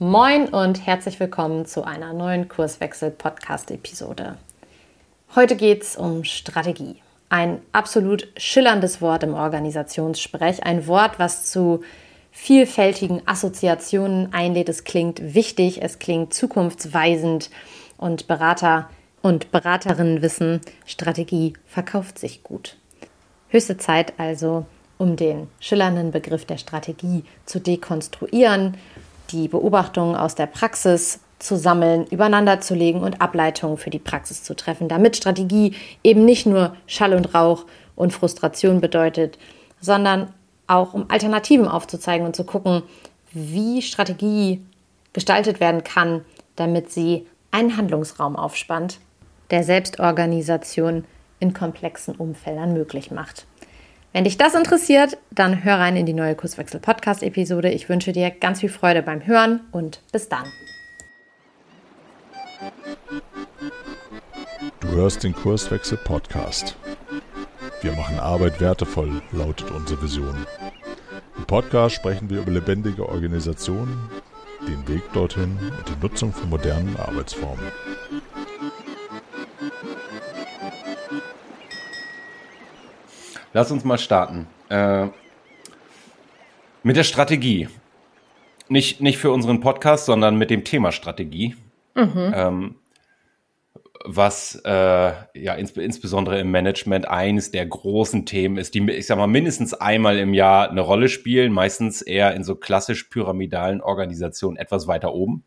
Moin und herzlich willkommen zu einer neuen Kurswechsel-Podcast-Episode. Heute geht es um Strategie. Ein absolut schillerndes Wort im Organisationssprech. Ein Wort, was zu vielfältigen Assoziationen einlädt. Es klingt wichtig, es klingt zukunftsweisend und Berater und Beraterinnen wissen, Strategie verkauft sich gut. Höchste Zeit also, um den schillernden Begriff der Strategie zu dekonstruieren die Beobachtungen aus der Praxis zu sammeln, übereinander zu legen und Ableitungen für die Praxis zu treffen, damit Strategie eben nicht nur Schall und Rauch und Frustration bedeutet, sondern auch um Alternativen aufzuzeigen und zu gucken, wie Strategie gestaltet werden kann, damit sie einen Handlungsraum aufspannt, der Selbstorganisation in komplexen Umfeldern möglich macht. Wenn dich das interessiert, dann hör rein in die neue Kurswechsel Podcast Episode. Ich wünsche dir ganz viel Freude beim Hören und bis dann. Du hörst den Kurswechsel Podcast. Wir machen Arbeit wertevoll, lautet unsere Vision. Im Podcast sprechen wir über lebendige Organisationen, den Weg dorthin und die Nutzung von modernen Arbeitsformen. Lass uns mal starten. Äh, mit der Strategie. Nicht, nicht für unseren Podcast, sondern mit dem Thema Strategie. Mhm. Ähm, was äh, ja ins, insbesondere im Management eines der großen Themen ist, die, ich sag mal, mindestens einmal im Jahr eine Rolle spielen, meistens eher in so klassisch pyramidalen Organisationen etwas weiter oben.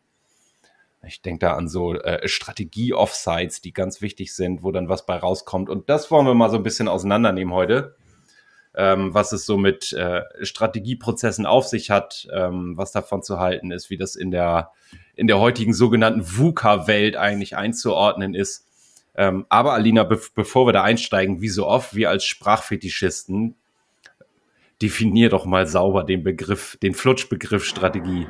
Ich denke da an so äh, Strategie-Offsites, die ganz wichtig sind, wo dann was bei rauskommt. Und das wollen wir mal so ein bisschen auseinandernehmen heute. Ähm, was es so mit äh, Strategieprozessen auf sich hat, ähm, was davon zu halten ist, wie das in der, in der heutigen sogenannten VUCA-Welt eigentlich einzuordnen ist. Ähm, aber Alina, be bevor wir da einsteigen, wie so oft, wir als Sprachfetischisten, definier doch mal sauber den Begriff, den Flutschbegriff Strategie.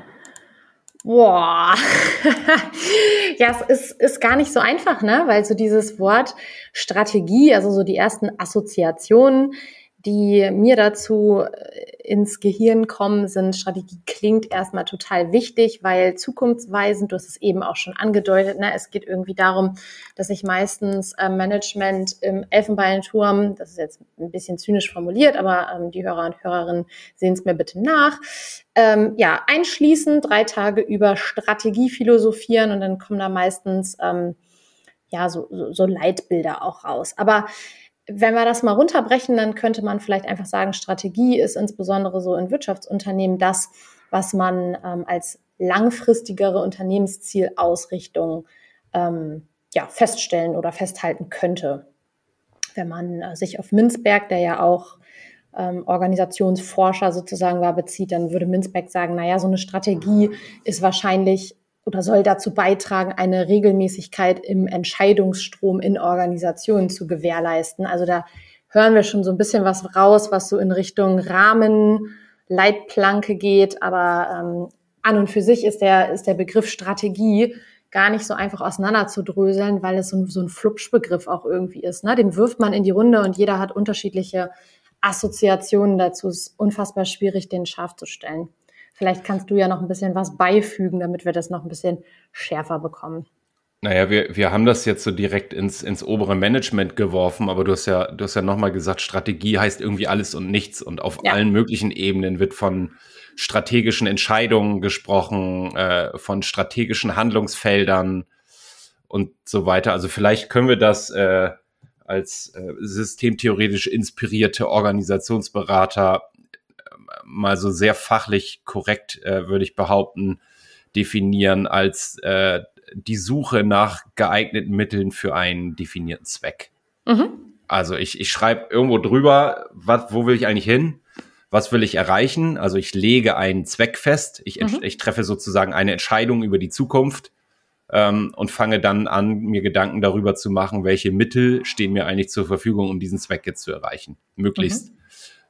Boah, ja, es ist, ist gar nicht so einfach, ne? Weil so dieses Wort Strategie, also so die ersten Assoziationen, die mir dazu äh, ins Gehirn kommen, sind Strategie klingt erstmal total wichtig, weil zukunftsweisend, du hast es eben auch schon angedeutet, ne, es geht irgendwie darum, dass sich meistens äh, Management im Elfenbeinturm, das ist jetzt ein bisschen zynisch formuliert, aber ähm, die Hörer und Hörerinnen sehen es mir bitte nach, ähm, ja, einschließen, drei Tage über Strategie philosophieren und dann kommen da meistens ähm, ja so, so, so Leitbilder auch raus. Aber wenn wir das mal runterbrechen, dann könnte man vielleicht einfach sagen, Strategie ist insbesondere so in Wirtschaftsunternehmen das, was man ähm, als langfristigere Unternehmenszielausrichtung ähm, ja, feststellen oder festhalten könnte. Wenn man äh, sich auf Minzberg, der ja auch ähm, Organisationsforscher sozusagen war, bezieht, dann würde Minzberg sagen, naja, so eine Strategie ist wahrscheinlich oder soll dazu beitragen, eine Regelmäßigkeit im Entscheidungsstrom in Organisationen zu gewährleisten. Also da hören wir schon so ein bisschen was raus, was so in Richtung Rahmen, Leitplanke geht. Aber ähm, an und für sich ist der, ist der Begriff Strategie gar nicht so einfach auseinanderzudröseln, weil es so ein, so ein Flupschbegriff auch irgendwie ist. Ne? Den wirft man in die Runde und jeder hat unterschiedliche Assoziationen dazu. Es ist unfassbar schwierig, den scharf zu stellen. Vielleicht kannst du ja noch ein bisschen was beifügen, damit wir das noch ein bisschen schärfer bekommen. Naja, wir, wir haben das jetzt so direkt ins, ins obere Management geworfen, aber du hast ja, du hast ja nochmal gesagt, Strategie heißt irgendwie alles und nichts und auf ja. allen möglichen Ebenen wird von strategischen Entscheidungen gesprochen, äh, von strategischen Handlungsfeldern und so weiter. Also vielleicht können wir das äh, als äh, systemtheoretisch inspirierte Organisationsberater mal so sehr fachlich korrekt, äh, würde ich behaupten, definieren als äh, die Suche nach geeigneten Mitteln für einen definierten Zweck. Mhm. Also ich, ich schreibe irgendwo drüber, wat, wo will ich eigentlich hin? Was will ich erreichen? Also ich lege einen Zweck fest. Ich, mhm. ich treffe sozusagen eine Entscheidung über die Zukunft ähm, und fange dann an, mir Gedanken darüber zu machen, welche Mittel stehen mir eigentlich zur Verfügung, um diesen Zweck jetzt zu erreichen. Möglichst mhm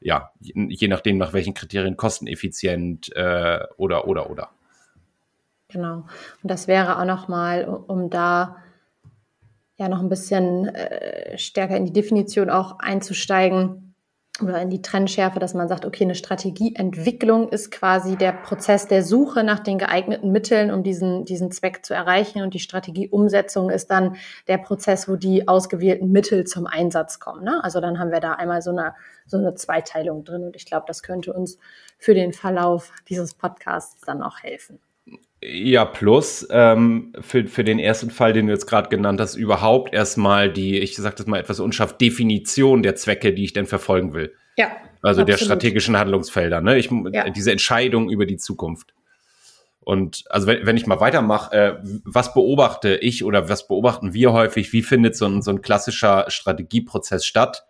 ja, je nachdem, nach welchen Kriterien kosteneffizient äh, oder, oder, oder. Genau. Und das wäre auch nochmal, um da ja noch ein bisschen äh, stärker in die Definition auch einzusteigen, oder in die Trendschärfe, dass man sagt, okay, eine Strategieentwicklung ist quasi der Prozess der Suche nach den geeigneten Mitteln, um diesen, diesen Zweck zu erreichen. Und die Strategieumsetzung ist dann der Prozess, wo die ausgewählten Mittel zum Einsatz kommen. Ne? Also dann haben wir da einmal so eine, so eine Zweiteilung drin. Und ich glaube, das könnte uns für den Verlauf dieses Podcasts dann auch helfen. Ja, plus ähm, für, für den ersten Fall, den du jetzt gerade genannt hast, überhaupt erstmal die, ich sage das mal etwas unscharf, Definition der Zwecke, die ich denn verfolgen will. Ja. Also absolut. der strategischen Handlungsfelder, ne? Ich, ja. Diese Entscheidung über die Zukunft. Und also wenn, wenn ich mal weitermache, äh, was beobachte ich oder was beobachten wir häufig, wie findet so ein, so ein klassischer Strategieprozess statt?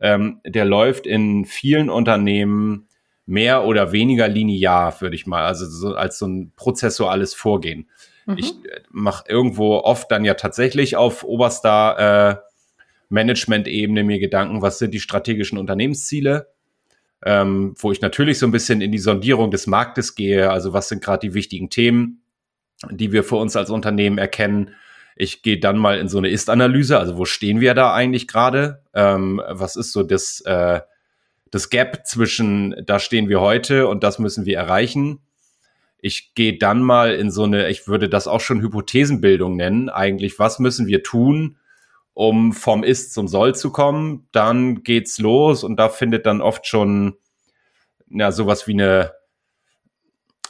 Ähm, der läuft in vielen Unternehmen mehr oder weniger linear, würde ich mal, also so, als so ein prozessuales Vorgehen. Mhm. Ich äh, mache irgendwo oft dann ja tatsächlich auf oberster äh, Management-Ebene mir Gedanken, was sind die strategischen Unternehmensziele, ähm, wo ich natürlich so ein bisschen in die Sondierung des Marktes gehe, also was sind gerade die wichtigen Themen, die wir für uns als Unternehmen erkennen. Ich gehe dann mal in so eine Ist-Analyse, also wo stehen wir da eigentlich gerade? Ähm, was ist so das äh, das Gap zwischen, da stehen wir heute und das müssen wir erreichen. Ich gehe dann mal in so eine, ich würde das auch schon Hypothesenbildung nennen, eigentlich, was müssen wir tun, um vom Ist zum Soll zu kommen. Dann geht's los und da findet dann oft schon, ja, sowas wie eine,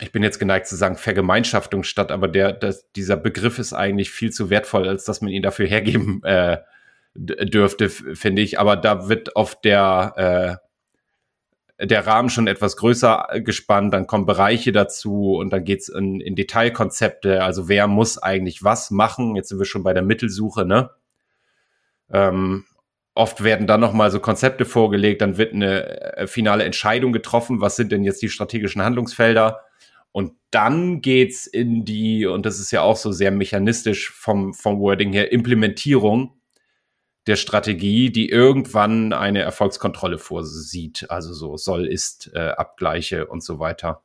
ich bin jetzt geneigt zu sagen, Vergemeinschaftung statt, aber der, das, dieser Begriff ist eigentlich viel zu wertvoll, als dass man ihn dafür hergeben äh, dürfte, finde ich. Aber da wird auf der äh, der Rahmen schon etwas größer äh, gespannt, dann kommen Bereiche dazu und dann geht's in, in Detailkonzepte, also wer muss eigentlich was machen. Jetzt sind wir schon bei der Mittelsuche, ne? Ähm, oft werden dann nochmal so Konzepte vorgelegt, dann wird eine äh, finale Entscheidung getroffen, was sind denn jetzt die strategischen Handlungsfelder. Und dann geht's in die, und das ist ja auch so sehr mechanistisch vom, vom Wording her, Implementierung der Strategie, die irgendwann eine Erfolgskontrolle vorsieht. Also so soll, ist, äh, Abgleiche und so weiter.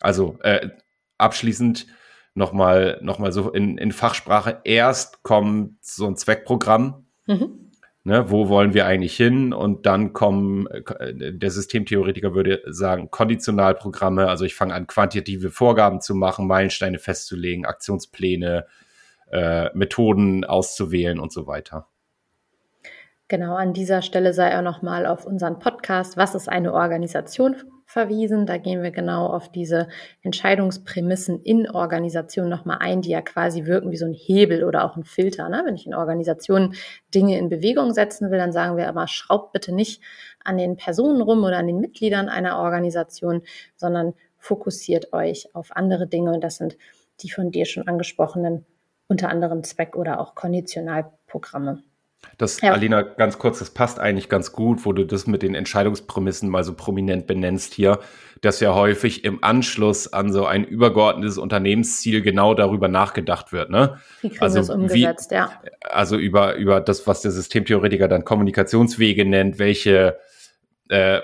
Also äh, abschließend nochmal noch mal so in, in Fachsprache. Erst kommt so ein Zweckprogramm. Mhm. Ne, wo wollen wir eigentlich hin? Und dann kommen, äh, der Systemtheoretiker würde sagen, Konditionalprogramme. Also ich fange an, quantitative Vorgaben zu machen, Meilensteine festzulegen, Aktionspläne, äh, Methoden auszuwählen und so weiter. Genau, an dieser Stelle sei auch nochmal auf unseren Podcast Was ist eine Organisation verwiesen. Da gehen wir genau auf diese Entscheidungsprämissen in Organisationen nochmal ein, die ja quasi wirken wie so ein Hebel oder auch ein Filter. Ne? Wenn ich in Organisationen Dinge in Bewegung setzen will, dann sagen wir aber, schraubt bitte nicht an den Personen rum oder an den Mitgliedern einer Organisation, sondern fokussiert euch auf andere Dinge. Und das sind die von dir schon angesprochenen, unter anderem Zweck- oder auch Konditionalprogramme. Das, ja. Alina, ganz kurz, das passt eigentlich ganz gut, wo du das mit den Entscheidungsprämissen mal so prominent benennst hier, dass ja häufig im Anschluss an so ein übergeordnetes Unternehmensziel genau darüber nachgedacht wird, ne? Wie kriegen also, das umgesetzt, wie, ja. Also über, über das, was der Systemtheoretiker dann Kommunikationswege nennt, welche äh,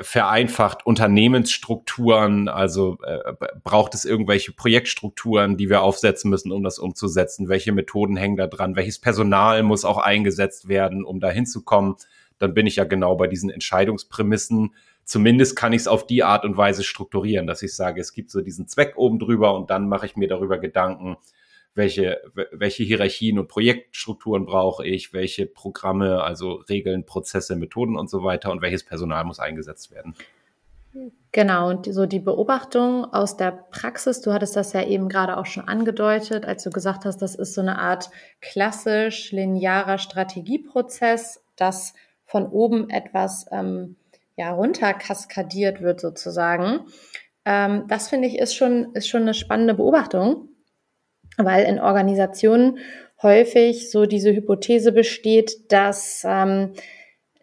vereinfacht Unternehmensstrukturen, also äh, braucht es irgendwelche Projektstrukturen, die wir aufsetzen müssen, um das umzusetzen? Welche Methoden hängen da dran? Welches Personal muss auch eingesetzt werden, um da hinzukommen? Dann bin ich ja genau bei diesen Entscheidungsprämissen. Zumindest kann ich es auf die Art und Weise strukturieren, dass ich sage, es gibt so diesen Zweck oben drüber und dann mache ich mir darüber Gedanken, welche, welche Hierarchien und Projektstrukturen brauche ich, welche Programme, also Regeln, Prozesse, Methoden und so weiter und welches Personal muss eingesetzt werden. Genau, und so die Beobachtung aus der Praxis, du hattest das ja eben gerade auch schon angedeutet, als du gesagt hast, das ist so eine Art klassisch linearer Strategieprozess, das von oben etwas ähm, ja, runter kaskadiert wird sozusagen. Ähm, das finde ich ist schon, ist schon eine spannende Beobachtung, weil in Organisationen häufig so diese Hypothese besteht, dass, ähm,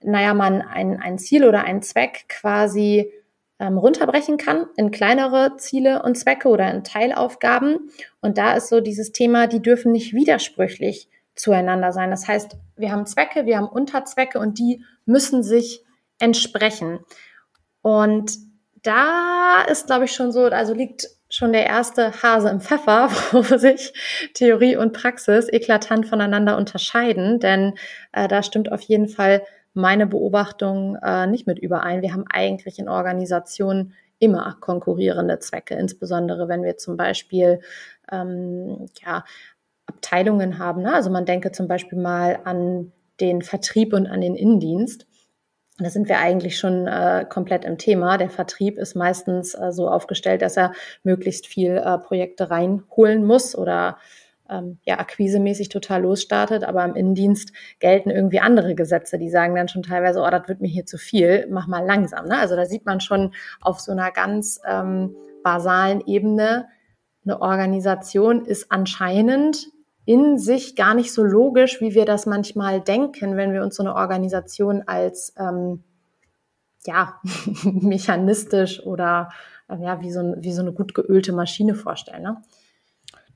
naja, man ein, ein Ziel oder einen Zweck quasi ähm, runterbrechen kann in kleinere Ziele und Zwecke oder in Teilaufgaben. Und da ist so dieses Thema, die dürfen nicht widersprüchlich zueinander sein. Das heißt, wir haben Zwecke, wir haben Unterzwecke und die müssen sich entsprechen. Und da ist, glaube ich, schon so, also liegt schon der erste Hase im Pfeffer, wo sich Theorie und Praxis eklatant voneinander unterscheiden, denn äh, da stimmt auf jeden Fall meine Beobachtung äh, nicht mit überein. Wir haben eigentlich in Organisationen immer konkurrierende Zwecke, insbesondere wenn wir zum Beispiel ähm, ja, Abteilungen haben. Ne? Also man denke zum Beispiel mal an den Vertrieb und an den Innendienst. Da sind wir eigentlich schon äh, komplett im Thema. Der Vertrieb ist meistens äh, so aufgestellt, dass er möglichst viel äh, Projekte reinholen muss oder ähm, ja, akquisemäßig total losstartet, aber im Innendienst gelten irgendwie andere Gesetze, die sagen dann schon teilweise, oh, das wird mir hier zu viel, mach mal langsam. Ne? Also da sieht man schon auf so einer ganz ähm, basalen Ebene, eine Organisation ist anscheinend in sich gar nicht so logisch, wie wir das manchmal denken, wenn wir uns so eine Organisation als ähm, ja mechanistisch oder äh, ja wie so, ein, wie so eine gut geölte Maschine vorstellen. Ne?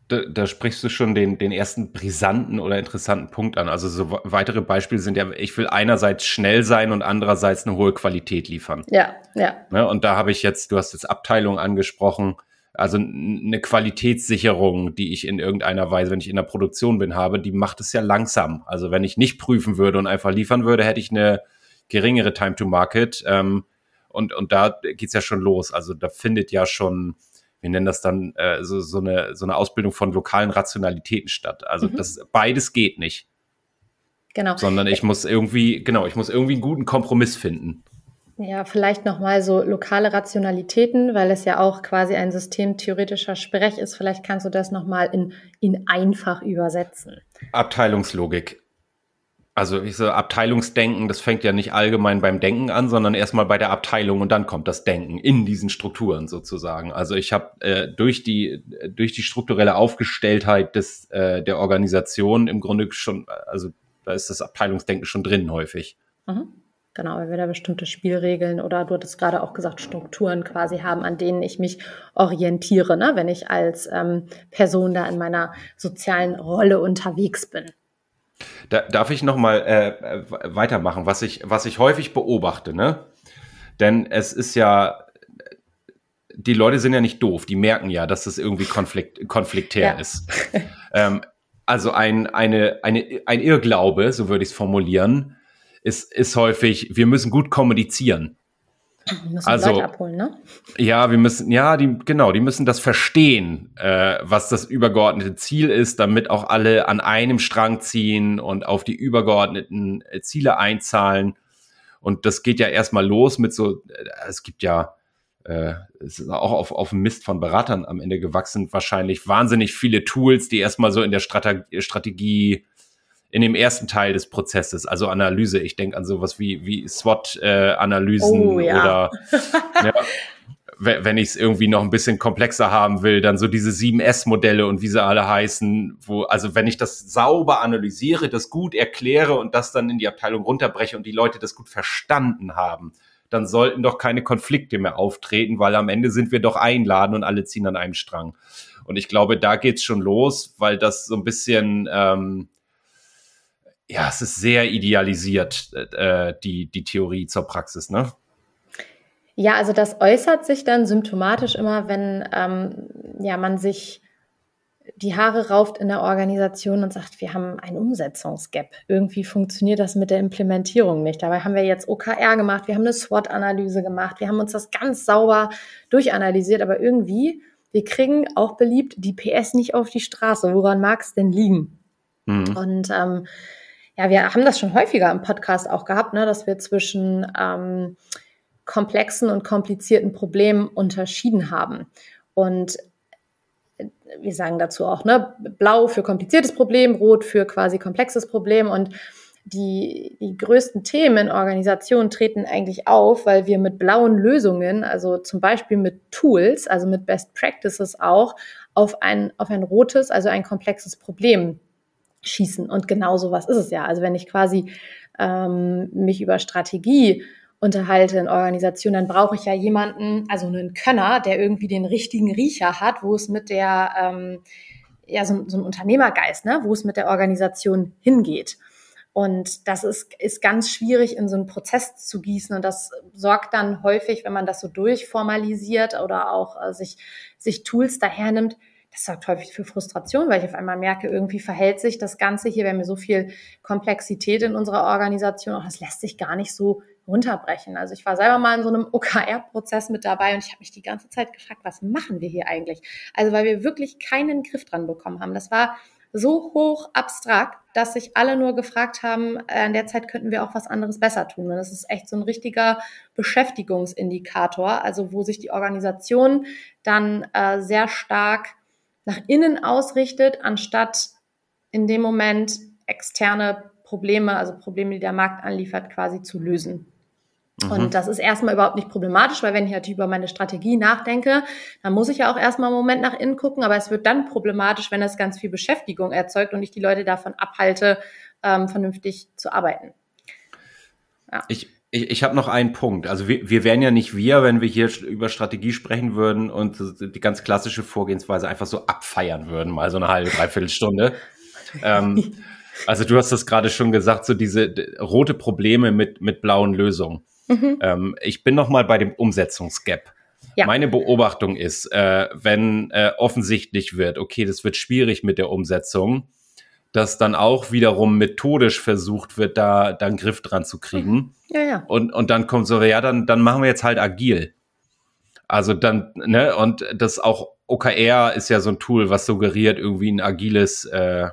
Da, da, sprichst du schon den, den ersten brisanten oder interessanten Punkt an. Also so weitere Beispiele sind ja, ich will einerseits schnell sein und andererseits eine hohe Qualität liefern. Ja, ja. Ne, und da habe ich jetzt, du hast jetzt Abteilung angesprochen, also eine Qualitätssicherung, die ich in irgendeiner Weise, wenn ich in der Produktion bin, habe, die macht es ja langsam. Also wenn ich nicht prüfen würde und einfach liefern würde, hätte ich eine geringere Time to Market. Ähm, und, und da geht's ja schon los. Also da findet ja schon wir nennen das dann äh, so, so, eine, so eine Ausbildung von lokalen Rationalitäten statt. Also mhm. das beides geht nicht. Genau. Sondern ich muss irgendwie, genau, ich muss irgendwie einen guten Kompromiss finden. Ja, vielleicht nochmal so lokale Rationalitäten, weil es ja auch quasi ein systemtheoretischer Sprech ist. Vielleicht kannst du das nochmal in, in einfach übersetzen. Abteilungslogik. Also ich so Abteilungsdenken, das fängt ja nicht allgemein beim Denken an, sondern erstmal bei der Abteilung und dann kommt das Denken in diesen Strukturen sozusagen. Also ich habe äh, durch die durch die strukturelle Aufgestelltheit des äh, der Organisation im Grunde schon, also da ist das Abteilungsdenken schon drin häufig. Mhm. Genau, weil wir da bestimmte Spielregeln oder du hattest gerade auch gesagt, Strukturen quasi haben, an denen ich mich orientiere, ne? wenn ich als ähm, Person da in meiner sozialen Rolle unterwegs bin. Da, darf ich noch mal äh, weitermachen, was ich, was ich häufig beobachte, ne? Denn es ist ja, die Leute sind ja nicht doof, die merken ja, dass das irgendwie konflikt, konfliktär ja. ist. ähm, also ein, eine, eine, ein Irrglaube, so würde ich es formulieren, ist, ist häufig, wir müssen gut kommunizieren. Wir müssen also, Leute abholen, ne? Ja, wir müssen, ja, die, genau, die müssen das verstehen, äh, was das übergeordnete Ziel ist, damit auch alle an einem Strang ziehen und auf die übergeordneten äh, Ziele einzahlen. Und das geht ja erstmal los mit so, äh, es gibt ja, äh, es ist auch auf, auf Mist von Beratern am Ende gewachsen, wahrscheinlich wahnsinnig viele Tools, die erstmal so in der Strate Strategie in dem ersten Teil des Prozesses, also Analyse. Ich denke an sowas wie, wie SWOT-Analysen oh, ja. oder ja, wenn ich es irgendwie noch ein bisschen komplexer haben will, dann so diese 7S-Modelle und wie sie alle heißen, wo, also wenn ich das sauber analysiere, das gut erkläre und das dann in die Abteilung runterbreche und die Leute das gut verstanden haben, dann sollten doch keine Konflikte mehr auftreten, weil am Ende sind wir doch einladen und alle ziehen an einem Strang. Und ich glaube, da geht's schon los, weil das so ein bisschen ähm, ja, es ist sehr idealisiert, äh, die, die Theorie zur Praxis, ne? Ja, also das äußert sich dann symptomatisch immer, wenn ähm, ja, man sich die Haare rauft in der Organisation und sagt, wir haben ein Umsetzungsgap. Irgendwie funktioniert das mit der Implementierung nicht. Dabei haben wir jetzt OKR gemacht, wir haben eine SWOT-Analyse gemacht, wir haben uns das ganz sauber durchanalysiert, aber irgendwie, wir kriegen auch beliebt die PS nicht auf die Straße. Woran mag es denn liegen? Mhm. Und ähm, ja, wir haben das schon häufiger im Podcast auch gehabt, ne, dass wir zwischen ähm, komplexen und komplizierten Problemen unterschieden haben. Und äh, wir sagen dazu auch, ne, blau für kompliziertes Problem, rot für quasi komplexes Problem. Und die, die größten Themen in Organisationen treten eigentlich auf, weil wir mit blauen Lösungen, also zum Beispiel mit Tools, also mit Best Practices auch, auf ein, auf ein rotes, also ein komplexes Problem schießen. Und genau so was ist es ja. Also wenn ich quasi ähm, mich über Strategie unterhalte in Organisationen, dann brauche ich ja jemanden, also einen Könner, der irgendwie den richtigen Riecher hat, wo es mit der, ähm, ja, so, so ein Unternehmergeist, ne, wo es mit der Organisation hingeht. Und das ist, ist ganz schwierig in so einen Prozess zu gießen. Und das sorgt dann häufig, wenn man das so durchformalisiert oder auch äh, sich, sich Tools dahernimmt, das sorgt häufig für Frustration, weil ich auf einmal merke, irgendwie verhält sich das Ganze hier, wir haben so viel Komplexität in unserer Organisation, auch das lässt sich gar nicht so runterbrechen. Also ich war selber mal in so einem OKR-Prozess mit dabei und ich habe mich die ganze Zeit gefragt, was machen wir hier eigentlich? Also weil wir wirklich keinen Griff dran bekommen haben. Das war so hoch abstrakt, dass sich alle nur gefragt haben, äh, in der Zeit könnten wir auch was anderes besser tun. Und das ist echt so ein richtiger Beschäftigungsindikator, also wo sich die Organisation dann äh, sehr stark nach innen ausrichtet, anstatt in dem Moment externe Probleme, also Probleme, die der Markt anliefert, quasi zu lösen. Mhm. Und das ist erstmal überhaupt nicht problematisch, weil wenn ich natürlich über meine Strategie nachdenke, dann muss ich ja auch erstmal einen Moment nach innen gucken, aber es wird dann problematisch, wenn es ganz viel Beschäftigung erzeugt und ich die Leute davon abhalte, ähm, vernünftig zu arbeiten. Ja. Ich, ich, ich habe noch einen Punkt. Also wir, wir wären ja nicht wir, wenn wir hier über Strategie sprechen würden und die ganz klassische Vorgehensweise einfach so abfeiern würden, mal so eine halbe, dreiviertel Stunde. ähm, also du hast das gerade schon gesagt, so diese rote Probleme mit, mit blauen Lösungen. Mhm. Ähm, ich bin noch mal bei dem Umsetzungsgap. Ja. Meine Beobachtung ist, äh, wenn äh, offensichtlich wird, okay, das wird schwierig mit der Umsetzung, dass dann auch wiederum methodisch versucht wird, da dann Griff dran zu kriegen. Mhm. Ja, ja. Und, und dann kommt so, ja, dann, dann machen wir jetzt halt agil. Also dann, ne, und das auch OKR ist ja so ein Tool, was suggeriert irgendwie ein agiles äh,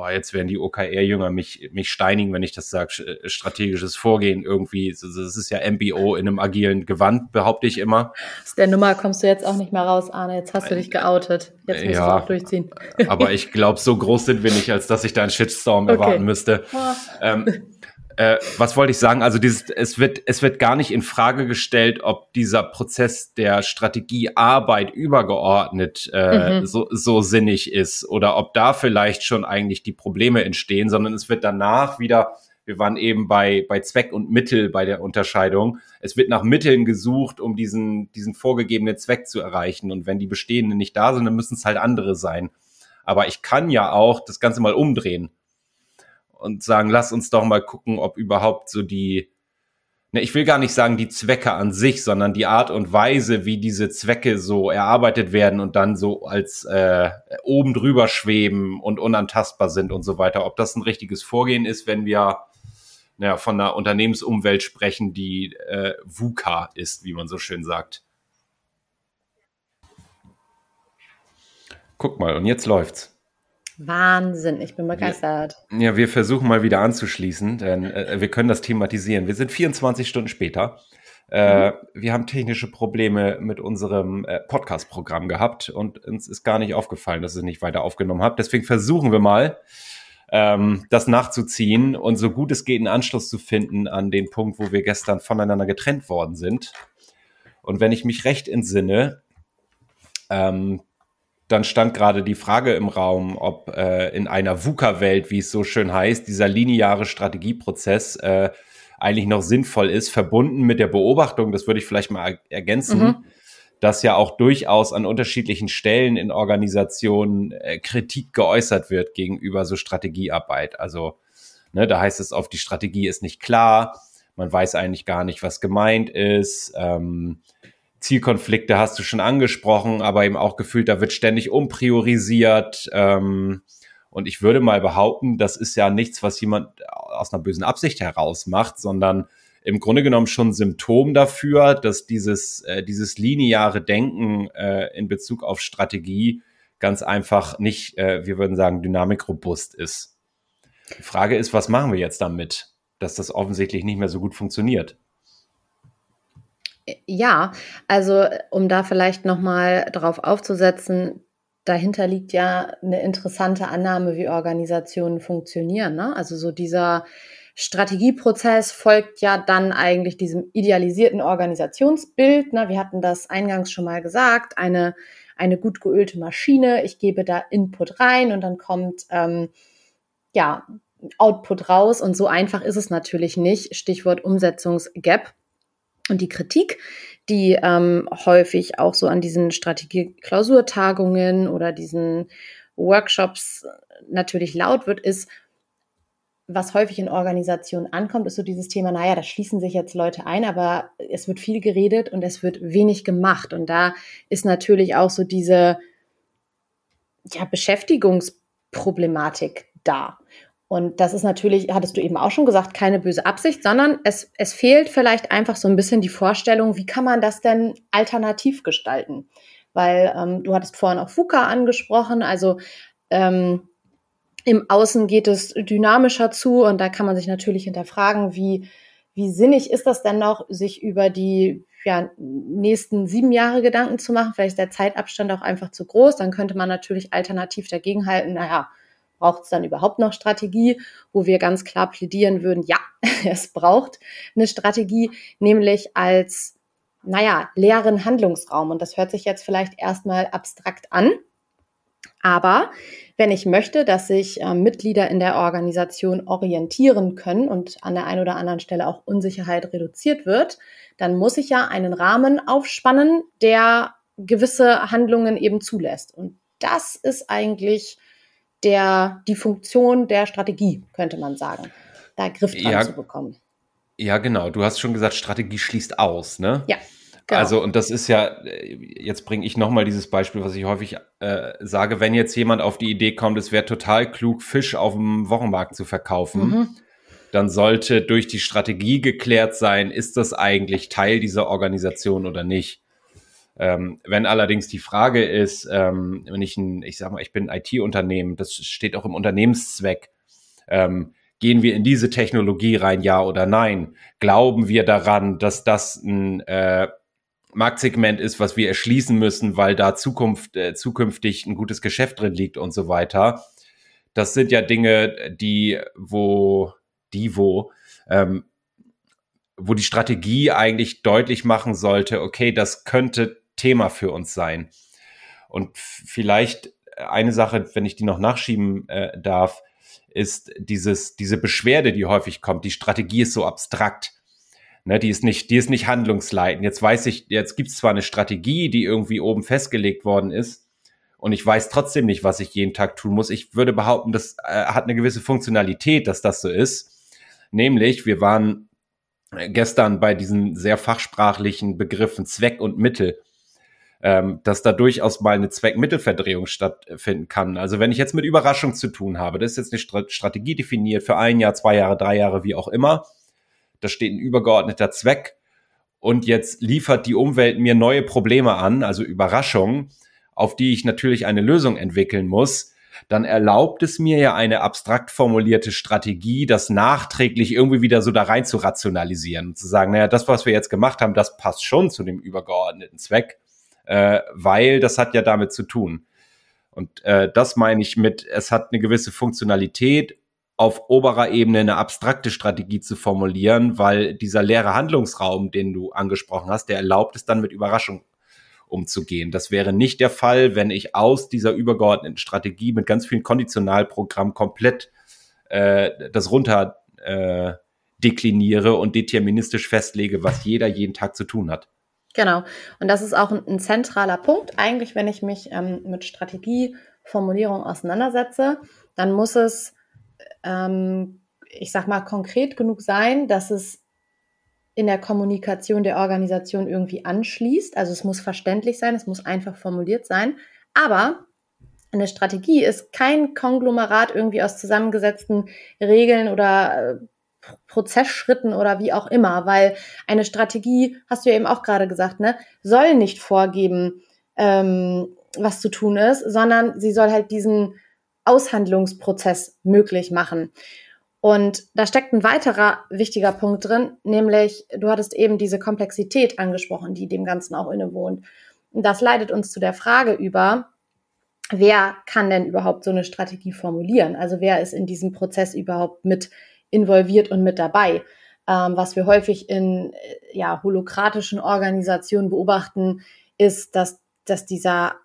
oh, jetzt werden die OKR-Jünger mich, mich steinigen, wenn ich das sage, äh, strategisches Vorgehen irgendwie. Das ist ja MBO in einem agilen Gewand, behaupte ich immer. Aus der Nummer kommst du jetzt auch nicht mehr raus, Arne. Jetzt hast du dich geoutet. Jetzt musst ja, du auch durchziehen. Aber ich glaube, so groß sind wir nicht, als dass ich da einen Shitstorm okay. erwarten müsste. Ähm, äh, was wollte ich sagen? Also dieses, es wird, es wird gar nicht in Frage gestellt, ob dieser Prozess der Strategiearbeit übergeordnet äh, mhm. so, so sinnig ist oder ob da vielleicht schon eigentlich die Probleme entstehen, sondern es wird danach wieder wir waren eben bei, bei Zweck und Mittel bei der Unterscheidung. Es wird nach Mitteln gesucht, um diesen, diesen vorgegebenen Zweck zu erreichen. Und wenn die bestehenden nicht da sind, dann müssen es halt andere sein. Aber ich kann ja auch das Ganze mal umdrehen und sagen, lass uns doch mal gucken, ob überhaupt so die, ne, ich will gar nicht sagen die Zwecke an sich, sondern die Art und Weise, wie diese Zwecke so erarbeitet werden und dann so als äh, oben drüber schweben und unantastbar sind und so weiter. Ob das ein richtiges Vorgehen ist, wenn wir naja, von einer Unternehmensumwelt sprechen, die äh, VUCA ist, wie man so schön sagt. Guck mal, und jetzt läuft's. Wahnsinn, ich bin begeistert. Ja, wir versuchen mal wieder anzuschließen, denn äh, wir können das thematisieren. Wir sind 24 Stunden später. Äh, mhm. Wir haben technische Probleme mit unserem äh, Podcast-Programm gehabt und uns ist gar nicht aufgefallen, dass ihr nicht weiter aufgenommen habt. Deswegen versuchen wir mal, ähm, das nachzuziehen und so gut es geht einen Anschluss zu finden an den Punkt, wo wir gestern voneinander getrennt worden sind. Und wenn ich mich recht entsinne, ähm, dann stand gerade die Frage im Raum, ob äh, in einer VUCA-Welt, wie es so schön heißt, dieser lineare Strategieprozess äh, eigentlich noch sinnvoll ist, verbunden mit der Beobachtung, das würde ich vielleicht mal ergänzen, mhm. dass ja auch durchaus an unterschiedlichen Stellen in Organisationen äh, Kritik geäußert wird gegenüber so Strategiearbeit. Also ne, da heißt es oft, die Strategie ist nicht klar, man weiß eigentlich gar nicht, was gemeint ist. Ähm, Zielkonflikte hast du schon angesprochen, aber eben auch gefühlt, da wird ständig umpriorisiert. Ähm, und ich würde mal behaupten, das ist ja nichts, was jemand aus einer bösen Absicht heraus macht, sondern im Grunde genommen schon Symptom dafür, dass dieses, äh, dieses lineare Denken äh, in Bezug auf Strategie ganz einfach nicht, äh, wir würden sagen, dynamikrobust ist. Die Frage ist, was machen wir jetzt damit, dass das offensichtlich nicht mehr so gut funktioniert? Ja, also um da vielleicht nochmal drauf aufzusetzen, dahinter liegt ja eine interessante Annahme, wie Organisationen funktionieren. Ne? Also so dieser Strategieprozess folgt ja dann eigentlich diesem idealisierten Organisationsbild. Ne? Wir hatten das eingangs schon mal gesagt, eine, eine gut geölte Maschine. Ich gebe da Input rein und dann kommt ähm, ja Output raus. Und so einfach ist es natürlich nicht. Stichwort Umsetzungsgap. Und die Kritik, die ähm, häufig auch so an diesen Strategie-Klausurtagungen oder diesen Workshops natürlich laut wird, ist, was häufig in Organisationen ankommt, ist so dieses Thema, naja, da schließen sich jetzt Leute ein, aber es wird viel geredet und es wird wenig gemacht. Und da ist natürlich auch so diese ja, Beschäftigungsproblematik da. Und das ist natürlich, hattest du eben auch schon gesagt, keine böse Absicht, sondern es, es fehlt vielleicht einfach so ein bisschen die Vorstellung, wie kann man das denn alternativ gestalten? Weil ähm, du hattest vorhin auch FUKA angesprochen, also ähm, im Außen geht es dynamischer zu und da kann man sich natürlich hinterfragen, wie, wie sinnig ist das denn noch, sich über die ja, nächsten sieben Jahre Gedanken zu machen. Vielleicht ist der Zeitabstand auch einfach zu groß. Dann könnte man natürlich alternativ dagegenhalten, naja, braucht es dann überhaupt noch Strategie, wo wir ganz klar plädieren würden, ja, es braucht eine Strategie, nämlich als, naja, leeren Handlungsraum. Und das hört sich jetzt vielleicht erstmal abstrakt an. Aber wenn ich möchte, dass sich äh, Mitglieder in der Organisation orientieren können und an der einen oder anderen Stelle auch Unsicherheit reduziert wird, dann muss ich ja einen Rahmen aufspannen, der gewisse Handlungen eben zulässt. Und das ist eigentlich der, die Funktion der Strategie, könnte man sagen, da Griff dran ja, zu bekommen. Ja, genau. Du hast schon gesagt, Strategie schließt aus, ne? Ja. Genau. Also, und das ist ja, jetzt bringe ich nochmal dieses Beispiel, was ich häufig äh, sage, wenn jetzt jemand auf die Idee kommt, es wäre total klug, Fisch auf dem Wochenmarkt zu verkaufen, mhm. dann sollte durch die Strategie geklärt sein, ist das eigentlich Teil dieser Organisation oder nicht. Ähm, wenn allerdings die Frage ist, ähm, wenn ich ein, ich sag mal, ich bin IT-Unternehmen, das steht auch im Unternehmenszweck, ähm, gehen wir in diese Technologie rein, ja oder nein? Glauben wir daran, dass das ein äh, Marktsegment ist, was wir erschließen müssen, weil da Zukunft, äh, zukünftig ein gutes Geschäft drin liegt und so weiter. Das sind ja Dinge, die, wo, die, wo, ähm, wo die Strategie eigentlich deutlich machen sollte, okay, das könnte Thema für uns sein. Und vielleicht eine Sache, wenn ich die noch nachschieben äh, darf, ist dieses, diese Beschwerde, die häufig kommt. Die Strategie ist so abstrakt. Ne, die ist nicht, die ist nicht handlungsleitend. Jetzt weiß ich, jetzt gibt es zwar eine Strategie, die irgendwie oben festgelegt worden ist, und ich weiß trotzdem nicht, was ich jeden Tag tun muss. Ich würde behaupten, das äh, hat eine gewisse Funktionalität, dass das so ist. Nämlich, wir waren gestern bei diesen sehr fachsprachlichen Begriffen Zweck und Mittel, ähm, dass da durchaus mal eine Zweck-Mittel-Verdrehung stattfinden kann. Also wenn ich jetzt mit Überraschung zu tun habe, das ist jetzt eine Strategie definiert für ein Jahr, zwei Jahre, drei Jahre, wie auch immer. Da steht ein übergeordneter Zweck. Und jetzt liefert die Umwelt mir neue Probleme an, also Überraschungen, auf die ich natürlich eine Lösung entwickeln muss, dann erlaubt es mir ja eine abstrakt formulierte Strategie, das nachträglich irgendwie wieder so da rein zu rationalisieren und zu sagen, naja, das, was wir jetzt gemacht haben, das passt schon zu dem übergeordneten Zweck, äh, weil das hat ja damit zu tun. Und äh, das meine ich mit, es hat eine gewisse Funktionalität auf oberer Ebene eine abstrakte Strategie zu formulieren, weil dieser leere Handlungsraum, den du angesprochen hast, der erlaubt es dann mit Überraschung umzugehen. Das wäre nicht der Fall, wenn ich aus dieser übergeordneten Strategie mit ganz vielen Konditionalprogrammen komplett äh, das runter äh, dekliniere und deterministisch festlege, was jeder jeden Tag zu tun hat. Genau. Und das ist auch ein, ein zentraler Punkt. Eigentlich, wenn ich mich ähm, mit Strategieformulierung auseinandersetze, dann muss es ähm, ich sag mal, konkret genug sein, dass es in der Kommunikation der Organisation irgendwie anschließt. Also es muss verständlich sein, es muss einfach formuliert sein. Aber eine Strategie ist kein Konglomerat irgendwie aus zusammengesetzten Regeln oder äh, Prozessschritten oder wie auch immer, weil eine Strategie, hast du ja eben auch gerade gesagt, ne, soll nicht vorgeben, ähm, was zu tun ist, sondern sie soll halt diesen Aushandlungsprozess möglich machen. Und da steckt ein weiterer wichtiger Punkt drin, nämlich du hattest eben diese Komplexität angesprochen, die dem Ganzen auch innewohnt. Und das leitet uns zu der Frage über, wer kann denn überhaupt so eine Strategie formulieren? Also wer ist in diesem Prozess überhaupt mit involviert und mit dabei? Ähm, was wir häufig in ja, holokratischen Organisationen beobachten, ist, dass, dass dieser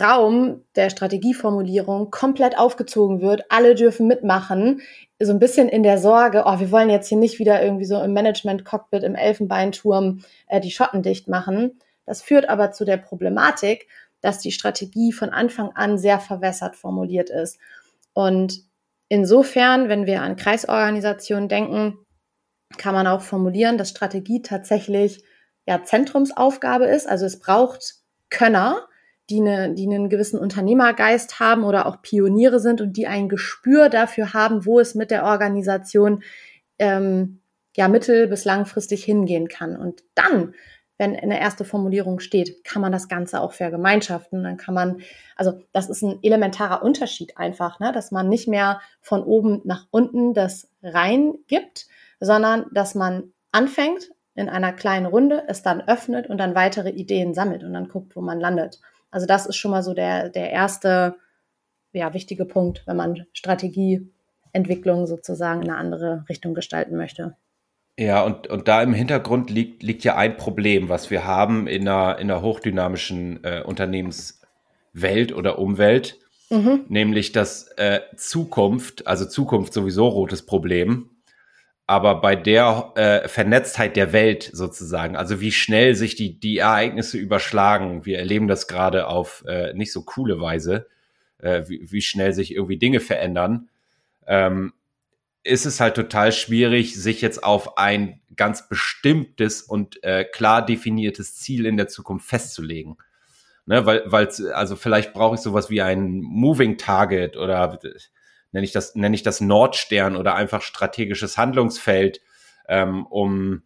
Raum der Strategieformulierung komplett aufgezogen wird. Alle dürfen mitmachen. So ein bisschen in der Sorge, oh, wir wollen jetzt hier nicht wieder irgendwie so im Management-Cockpit, im Elfenbeinturm äh, die Schotten dicht machen. Das führt aber zu der Problematik, dass die Strategie von Anfang an sehr verwässert formuliert ist. Und insofern, wenn wir an Kreisorganisationen denken, kann man auch formulieren, dass Strategie tatsächlich ja Zentrumsaufgabe ist. Also es braucht Könner, die, eine, die einen gewissen Unternehmergeist haben oder auch Pioniere sind und die ein Gespür dafür haben, wo es mit der Organisation ähm, ja mittel- bis langfristig hingehen kann. Und dann, wenn eine erste Formulierung steht, kann man das Ganze auch vergemeinschaften. Dann kann man, also das ist ein elementarer Unterschied einfach, ne? dass man nicht mehr von oben nach unten das reingibt, sondern dass man anfängt in einer kleinen Runde, es dann öffnet und dann weitere Ideen sammelt und dann guckt, wo man landet. Also das ist schon mal so der, der erste ja, wichtige Punkt, wenn man Strategieentwicklung sozusagen in eine andere Richtung gestalten möchte. Ja, und, und da im Hintergrund liegt, liegt ja ein Problem, was wir haben in einer, in einer hochdynamischen äh, Unternehmenswelt oder Umwelt, mhm. nämlich dass äh, Zukunft, also Zukunft sowieso rotes Problem, aber bei der äh, Vernetztheit der Welt sozusagen, also wie schnell sich die, die Ereignisse überschlagen, wir erleben das gerade auf äh, nicht so coole Weise, äh, wie, wie schnell sich irgendwie Dinge verändern, ähm, ist es halt total schwierig, sich jetzt auf ein ganz bestimmtes und äh, klar definiertes Ziel in der Zukunft festzulegen. Ne, weil, also vielleicht brauche ich sowas wie ein Moving Target oder nenne ich das, nenne ich das Nordstern oder einfach strategisches Handlungsfeld, ähm, um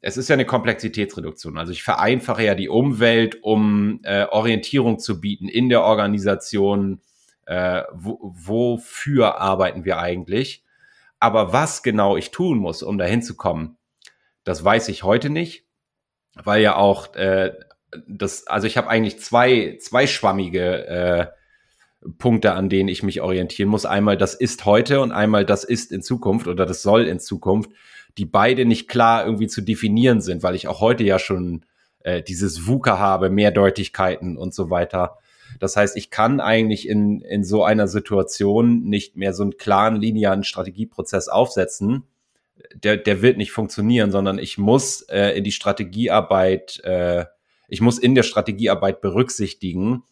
es ist ja eine Komplexitätsreduktion. Also ich vereinfache ja die Umwelt, um äh, Orientierung zu bieten in der Organisation. Äh, wo, wofür arbeiten wir eigentlich? Aber was genau ich tun muss, um dahin zu kommen, das weiß ich heute nicht, weil ja auch äh, das, also ich habe eigentlich zwei, zwei schwammige äh, Punkte, an denen ich mich orientieren muss. Einmal das ist heute und einmal das ist in Zukunft oder das soll in Zukunft, die beide nicht klar irgendwie zu definieren sind, weil ich auch heute ja schon äh, dieses VUCA habe, Mehrdeutigkeiten und so weiter. Das heißt, ich kann eigentlich in, in so einer Situation nicht mehr so einen klaren, linearen Strategieprozess aufsetzen. Der, der wird nicht funktionieren, sondern ich muss äh, in die Strategiearbeit, äh, ich muss in der Strategiearbeit berücksichtigen,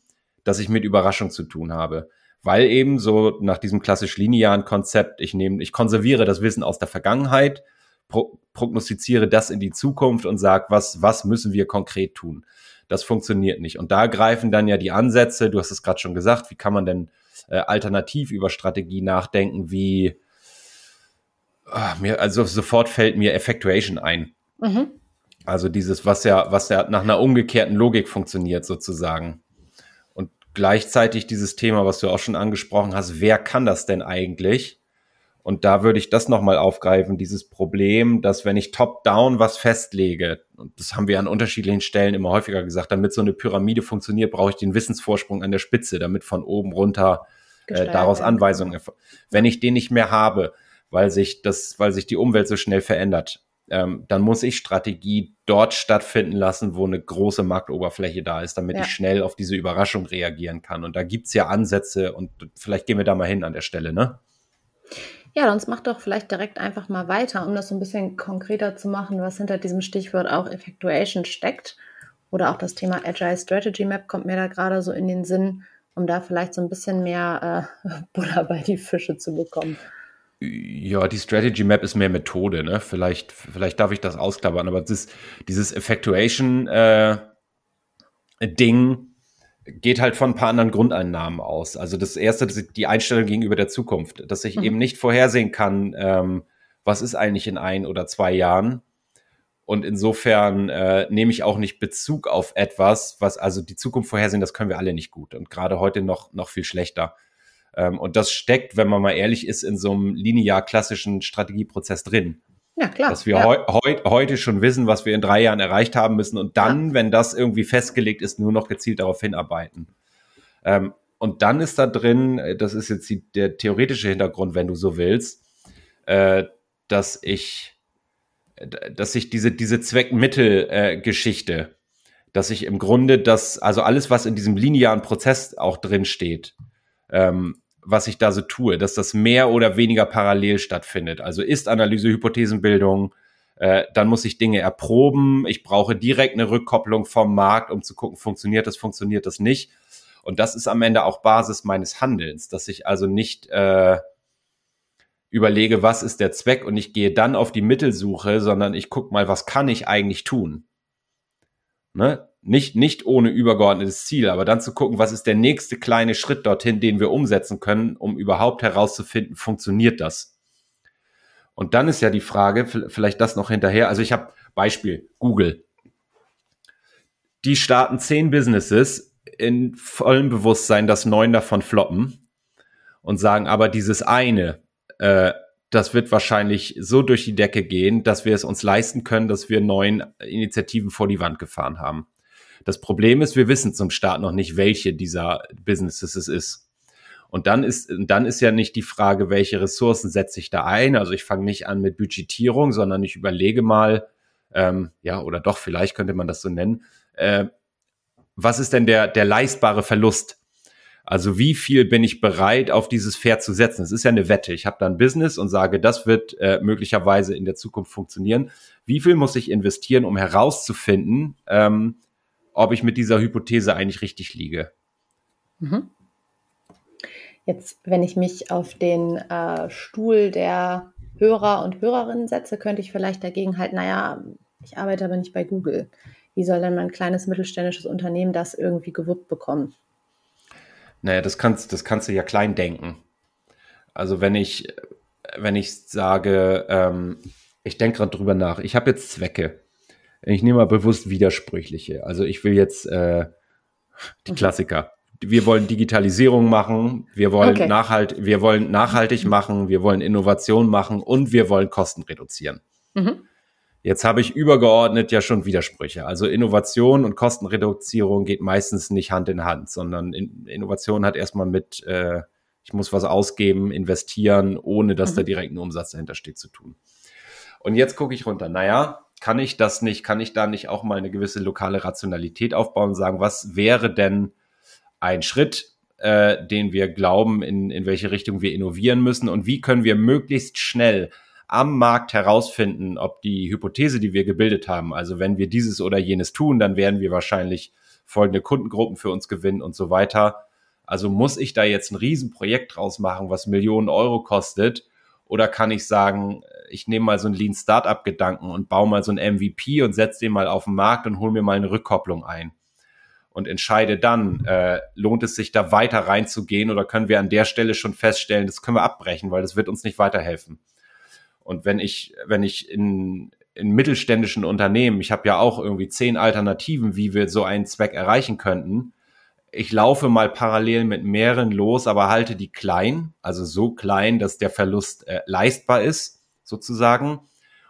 dass ich mit Überraschung zu tun habe. Weil eben so nach diesem klassisch linearen Konzept, ich nehme, ich konserviere das Wissen aus der Vergangenheit, pro, prognostiziere das in die Zukunft und sage, was, was müssen wir konkret tun? Das funktioniert nicht. Und da greifen dann ja die Ansätze, du hast es gerade schon gesagt, wie kann man denn äh, alternativ über Strategie nachdenken, wie äh, mir, also sofort fällt mir Effectuation ein. Mhm. Also dieses, was ja, was ja nach einer umgekehrten Logik funktioniert, sozusagen gleichzeitig dieses Thema, was du auch schon angesprochen hast, wer kann das denn eigentlich? Und da würde ich das nochmal aufgreifen, dieses Problem, dass wenn ich top-down was festlege, und das haben wir an unterschiedlichen Stellen immer häufiger gesagt, damit so eine Pyramide funktioniert, brauche ich den Wissensvorsprung an der Spitze, damit von oben runter äh, daraus Anweisungen. Wenn ich den nicht mehr habe, weil sich das, weil sich die Umwelt so schnell verändert, ähm, dann muss ich Strategie dort stattfinden lassen, wo eine große Marktoberfläche da ist, damit ja. ich schnell auf diese Überraschung reagieren kann. Und da gibt's ja Ansätze und vielleicht gehen wir da mal hin an der Stelle, ne? Ja, sonst mach doch vielleicht direkt einfach mal weiter, um das so ein bisschen konkreter zu machen, was hinter diesem Stichwort auch Effectuation steckt. Oder auch das Thema Agile Strategy Map kommt mir da gerade so in den Sinn, um da vielleicht so ein bisschen mehr äh, Butter bei die Fische zu bekommen. Ja, die Strategy Map ist mehr Methode, ne? Vielleicht, vielleicht darf ich das ausklappern, aber das, dieses Effectuation äh, Ding geht halt von ein paar anderen Grundeinnahmen aus. Also das erste, das ist die Einstellung gegenüber der Zukunft, dass ich mhm. eben nicht vorhersehen kann, ähm, was ist eigentlich in ein oder zwei Jahren. Und insofern äh, nehme ich auch nicht Bezug auf etwas, was also die Zukunft vorhersehen, das können wir alle nicht gut und gerade heute noch noch viel schlechter. Ähm, und das steckt, wenn man mal ehrlich ist, in so einem linear klassischen Strategieprozess drin. Ja, klar. Dass wir ja. heu heu heute schon wissen, was wir in drei Jahren erreicht haben müssen und dann, ja. wenn das irgendwie festgelegt ist, nur noch gezielt darauf hinarbeiten. Ähm, und dann ist da drin, äh, das ist jetzt die, der theoretische Hintergrund, wenn du so willst, äh, dass ich, dass ich diese, diese Zweckmittel-Geschichte, äh, dass ich im Grunde das, also alles, was in diesem linearen Prozess auch drin steht, ähm, was ich da so tue, dass das mehr oder weniger parallel stattfindet. Also ist Analyse, Hypothesenbildung, äh, dann muss ich Dinge erproben. Ich brauche direkt eine Rückkopplung vom Markt, um zu gucken, funktioniert das, funktioniert das nicht. Und das ist am Ende auch Basis meines Handelns, dass ich also nicht äh, überlege, was ist der Zweck und ich gehe dann auf die Mittelsuche, sondern ich gucke mal, was kann ich eigentlich tun. Ne? Nicht, nicht ohne übergeordnetes Ziel, aber dann zu gucken, was ist der nächste kleine Schritt dorthin, den wir umsetzen können, um überhaupt herauszufinden, funktioniert das? Und dann ist ja die Frage, vielleicht das noch hinterher. Also ich habe Beispiel Google. Die starten zehn Businesses in vollem Bewusstsein, dass neun davon floppen und sagen aber dieses eine, äh, das wird wahrscheinlich so durch die Decke gehen, dass wir es uns leisten können, dass wir neun Initiativen vor die Wand gefahren haben. Das Problem ist, wir wissen zum Start noch nicht, welche dieser Businesses es ist. Und dann ist, dann ist ja nicht die Frage, welche Ressourcen setze ich da ein. Also ich fange nicht an mit Budgetierung, sondern ich überlege mal, ähm, ja, oder doch, vielleicht könnte man das so nennen, äh, was ist denn der, der leistbare Verlust? Also wie viel bin ich bereit, auf dieses Pferd zu setzen? Es ist ja eine Wette. Ich habe da ein Business und sage, das wird äh, möglicherweise in der Zukunft funktionieren. Wie viel muss ich investieren, um herauszufinden, ähm, ob ich mit dieser Hypothese eigentlich richtig liege? Mhm. Jetzt, wenn ich mich auf den äh, Stuhl der Hörer und Hörerinnen setze, könnte ich vielleicht dagegen halt, naja, ich arbeite aber nicht bei Google. Wie soll denn mein kleines mittelständisches Unternehmen das irgendwie gewuppt bekommen? Naja, das kannst, das kannst du ja klein denken. Also wenn ich, wenn ich sage, ähm, ich denke gerade drüber nach, ich habe jetzt Zwecke. Ich nehme mal bewusst widersprüchliche. Also ich will jetzt äh, die mhm. Klassiker. Wir wollen Digitalisierung machen, wir wollen, okay. nachhalt, wir wollen nachhaltig machen, wir wollen Innovation machen und wir wollen Kosten reduzieren. Mhm. Jetzt habe ich übergeordnet ja schon Widersprüche. Also Innovation und Kostenreduzierung geht meistens nicht Hand in Hand, sondern Innovation hat erstmal mit, äh, ich muss was ausgeben, investieren, ohne dass mhm. da direkt ein Umsatz dahinter steht, zu tun. Und jetzt gucke ich runter. Naja, kann ich das nicht, kann ich da nicht auch mal eine gewisse lokale Rationalität aufbauen und sagen, was wäre denn ein Schritt, äh, den wir glauben, in, in welche Richtung wir innovieren müssen und wie können wir möglichst schnell am Markt herausfinden, ob die Hypothese, die wir gebildet haben, also wenn wir dieses oder jenes tun, dann werden wir wahrscheinlich folgende Kundengruppen für uns gewinnen und so weiter. Also muss ich da jetzt ein Riesenprojekt draus machen, was Millionen Euro kostet? Oder kann ich sagen, ich nehme mal so einen Lean Startup Gedanken und baue mal so ein MVP und setze den mal auf den Markt und hole mir mal eine Rückkopplung ein und entscheide dann, äh, lohnt es sich da weiter reinzugehen oder können wir an der Stelle schon feststellen, das können wir abbrechen, weil das wird uns nicht weiterhelfen. Und wenn ich, wenn ich in, in mittelständischen Unternehmen, ich habe ja auch irgendwie zehn Alternativen, wie wir so einen Zweck erreichen könnten. Ich laufe mal parallel mit mehreren los, aber halte die klein, also so klein, dass der Verlust äh, leistbar ist, sozusagen.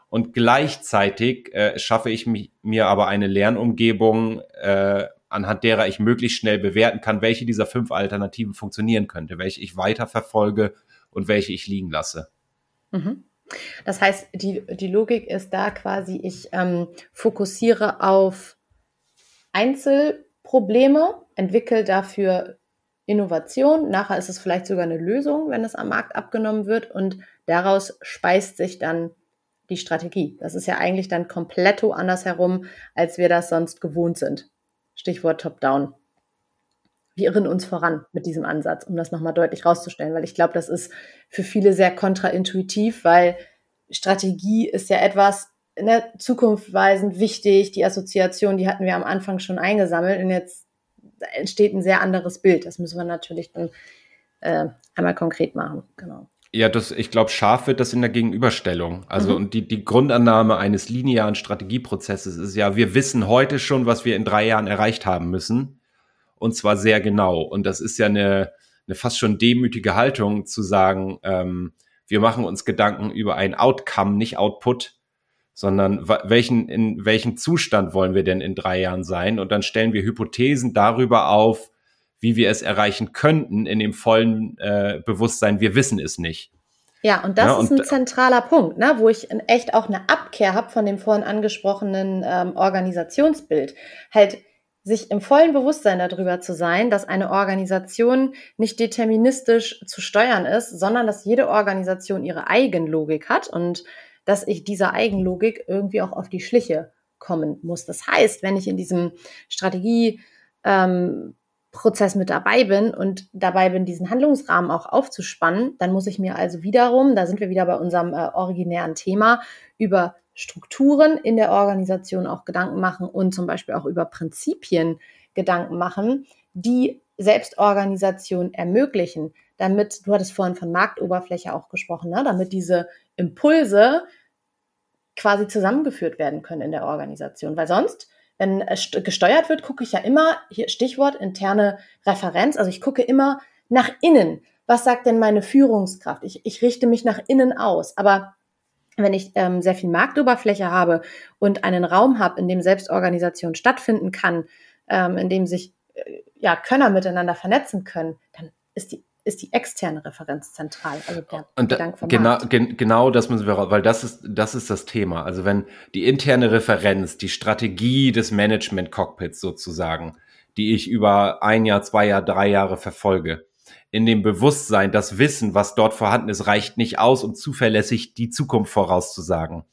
Und gleichzeitig äh, schaffe ich mich, mir aber eine Lernumgebung, äh, anhand derer ich möglichst schnell bewerten kann, welche dieser fünf Alternativen funktionieren könnte, welche ich weiterverfolge und welche ich liegen lasse. Mhm. Das heißt, die, die Logik ist da quasi, ich ähm, fokussiere auf Einzelprobleme, entwickle dafür Innovation. Nachher ist es vielleicht sogar eine Lösung, wenn es am Markt abgenommen wird und daraus speist sich dann die Strategie. Das ist ja eigentlich dann komplett andersherum, als wir das sonst gewohnt sind. Stichwort Top-Down. Wir irren uns voran mit diesem Ansatz, um das nochmal deutlich rauszustellen, weil ich glaube, das ist für viele sehr kontraintuitiv, weil Strategie ist ja etwas in der Zukunft weisend wichtig. Die Assoziation, die hatten wir am Anfang schon eingesammelt und jetzt entsteht ein sehr anderes Bild. Das müssen wir natürlich dann äh, einmal konkret machen. Genau. Ja, das, ich glaube, scharf wird das in der Gegenüberstellung. Also, mhm. und die, die Grundannahme eines linearen Strategieprozesses ist ja, wir wissen heute schon, was wir in drei Jahren erreicht haben müssen. Und zwar sehr genau. Und das ist ja eine, eine fast schon demütige Haltung zu sagen, ähm, wir machen uns Gedanken über ein Outcome, nicht Output, sondern welchen, in welchem Zustand wollen wir denn in drei Jahren sein? Und dann stellen wir Hypothesen darüber auf, wie wir es erreichen könnten, in dem vollen äh, Bewusstsein, wir wissen es nicht. Ja, und das ja, und ist ein zentraler Punkt, ne, wo ich echt auch eine Abkehr habe von dem vorhin angesprochenen ähm, Organisationsbild. Halt sich im vollen Bewusstsein darüber zu sein, dass eine Organisation nicht deterministisch zu steuern ist, sondern dass jede Organisation ihre Eigenlogik hat und dass ich dieser Eigenlogik irgendwie auch auf die Schliche kommen muss. Das heißt, wenn ich in diesem Strategie ähm, mit dabei bin und dabei bin, diesen Handlungsrahmen auch aufzuspannen, dann muss ich mir also wiederum, da sind wir wieder bei unserem äh, originären Thema, über Strukturen in der Organisation auch Gedanken machen und zum Beispiel auch über Prinzipien Gedanken machen, die Selbstorganisation ermöglichen, damit, du hattest vorhin von Marktoberfläche auch gesprochen, ne, damit diese Impulse quasi zusammengeführt werden können in der Organisation. Weil sonst, wenn gesteuert wird, gucke ich ja immer, hier Stichwort interne Referenz, also ich gucke immer nach innen. Was sagt denn meine Führungskraft? Ich, ich richte mich nach innen aus. Aber wenn ich ähm, sehr viel Marktoberfläche habe und einen Raum habe, in dem Selbstorganisation stattfinden kann, ähm, in dem sich äh, ja, Könner miteinander vernetzen können, dann ist die ist die externe Referenz zentral. Also der und da, genau, gen, genau das müssen wir, weil das ist, das ist das Thema. Also wenn die interne Referenz, die Strategie des Management Cockpits sozusagen, die ich über ein Jahr, zwei Jahre, drei Jahre verfolge, in dem Bewusstsein, das Wissen, was dort vorhanden ist, reicht nicht aus, um zuverlässig die Zukunft vorauszusagen.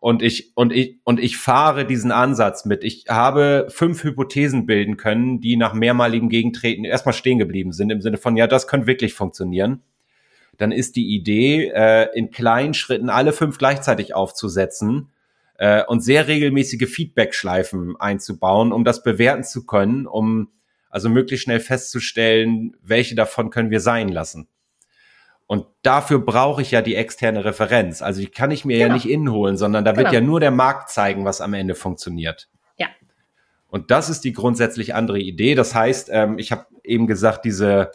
Und ich, und ich, und ich fahre diesen Ansatz mit. Ich habe fünf Hypothesen bilden können, die nach mehrmaligem Gegentreten erstmal stehen geblieben sind, im Sinne von, ja, das könnte wirklich funktionieren. Dann ist die Idee, äh, in kleinen Schritten alle fünf gleichzeitig aufzusetzen äh, und sehr regelmäßige Feedback-Schleifen einzubauen, um das bewerten zu können, um also möglichst schnell festzustellen, welche davon können wir sein lassen. Und dafür brauche ich ja die externe Referenz. Also die kann ich mir genau. ja nicht innen holen, sondern da wird genau. ja nur der Markt zeigen, was am Ende funktioniert. Ja. Und das ist die grundsätzlich andere Idee. Das heißt, ähm, ich habe eben gesagt, diese